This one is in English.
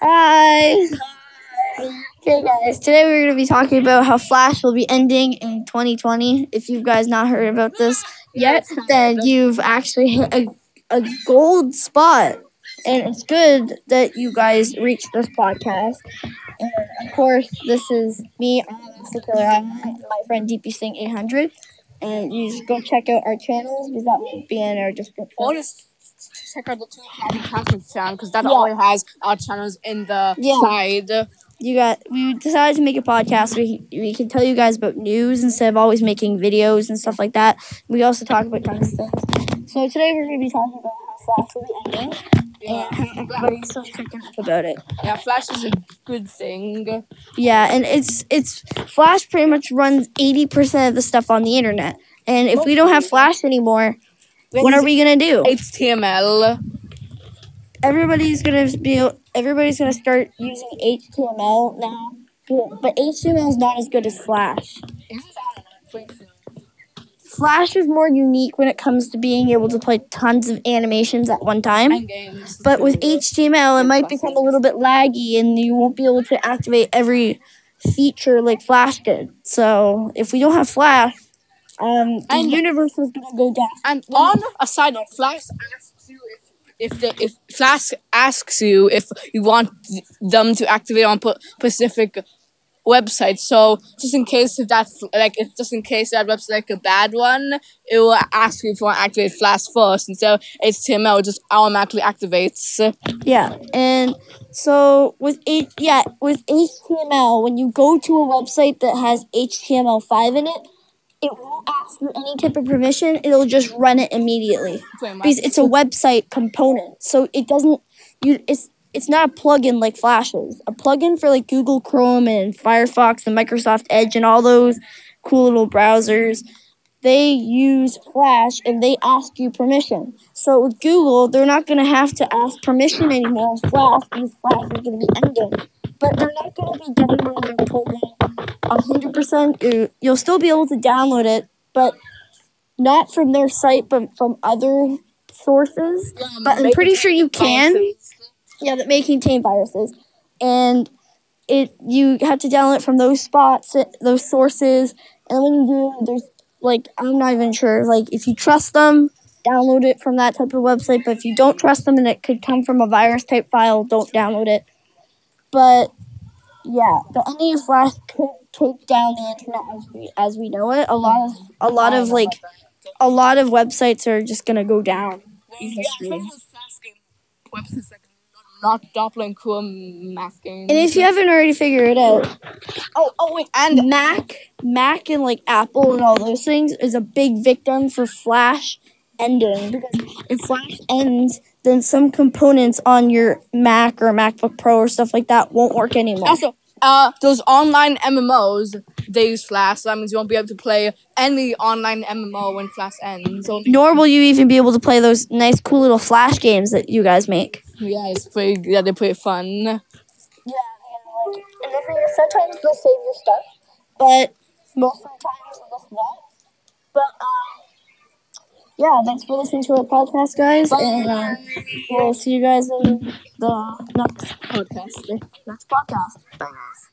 Hi. Okay, guys. Today we're going to be talking about how Flash will be ending in 2020. If you guys not heard about this yet, then you've actually hit a, a gold spot, and it's good that you guys reached this podcast. And of course, this is me. I'm Killer. My friend DP Sing 800, and you just go check out our channels because that will be in our description. Check out the two Harry Catholic channel because that Yeah. only has our channels in the Yeah. side. you got we decided to make a podcast we, we can tell you guys about news instead of always making videos and stuff like that we also talk about tons of things so today we're going to be talking about how flash will be ending and how everybody's so freaking up about it Yeah, Flash is a good thing. yeah and it's it's flash pretty much runs 80% of the stuff on the internet and if we don't have flash anymore what are we to do HTML. everybody's gonna be everybody's gonna start using html now but html is not as good as flash Flash is more unique when it comes to being able to play tons of animations at one time. But with HTML, it might become a little bit laggy and you won't be able to activate every feature like Flash did. So if we don't have Flash, um, the And- universe is going to go down. And on a side note, Flash asks you if if the if Flash asks you if you want them to activate on p- specific websites. So just in case if that's like if just in case that website like a bad one, it will ask you if you want to activate Flash first, and so HTML just automatically activates. Yeah, and so with H- yeah with HTML, when you go to a website that has HTML5 in it, it won't ask you any type of permission. It'll just run it immediately. Because it's a website component. So it doesn't you it's it's not a plugin like Flash is. A plugin for like Google Chrome and Firefox and Microsoft Edge and all those cool little browsers. They use Flash and they ask you permission. So with Google, they're not going to have to ask permission anymore Flash because Flash is going to be ending. But they're not going to be downloading their program 100%. You- You'll still be able to download it, but not from their site, but from other sources. But I'm pretty sure you can. Yeah, that may contain viruses, and it you have to download it from those spots, eh, those sources. And when you do, there's like I'm not even sure. Like if you trust them, download it from that type of website. But if you don't trust them and it could come from a virus type file, don't download it. But yeah, the of Flash could take down the internet as we as we know it. A lot of a lot of like a lot of websites are just gonna go down. Yeah, some of those Flash game websites like not Doppler and cool games. And if you haven't already figured it out, oh oh wait and Mac, Mac, and like Apple and all those things is a big victim for Flash ending because if Flash ends, then some components on your Mac or MacBook Pro or stuff like that won't work anymore. Also, uh, those online MMOs, they use Flash. So that means you won't be able to play any online MMO when Flash ends. So, Nor will you even be able to play those nice, cool little Flash games that you guys make. yeah, it's pretty. Yeah, they're pretty fun. Yeah, and like, and the thing is, sometimes they'll save your stuff, but most of the time just that. But um, yeah, thanks for listening to our podcast, guys, and uh, we'll see you guys in the next podcast. Next podcast. Bye, guys.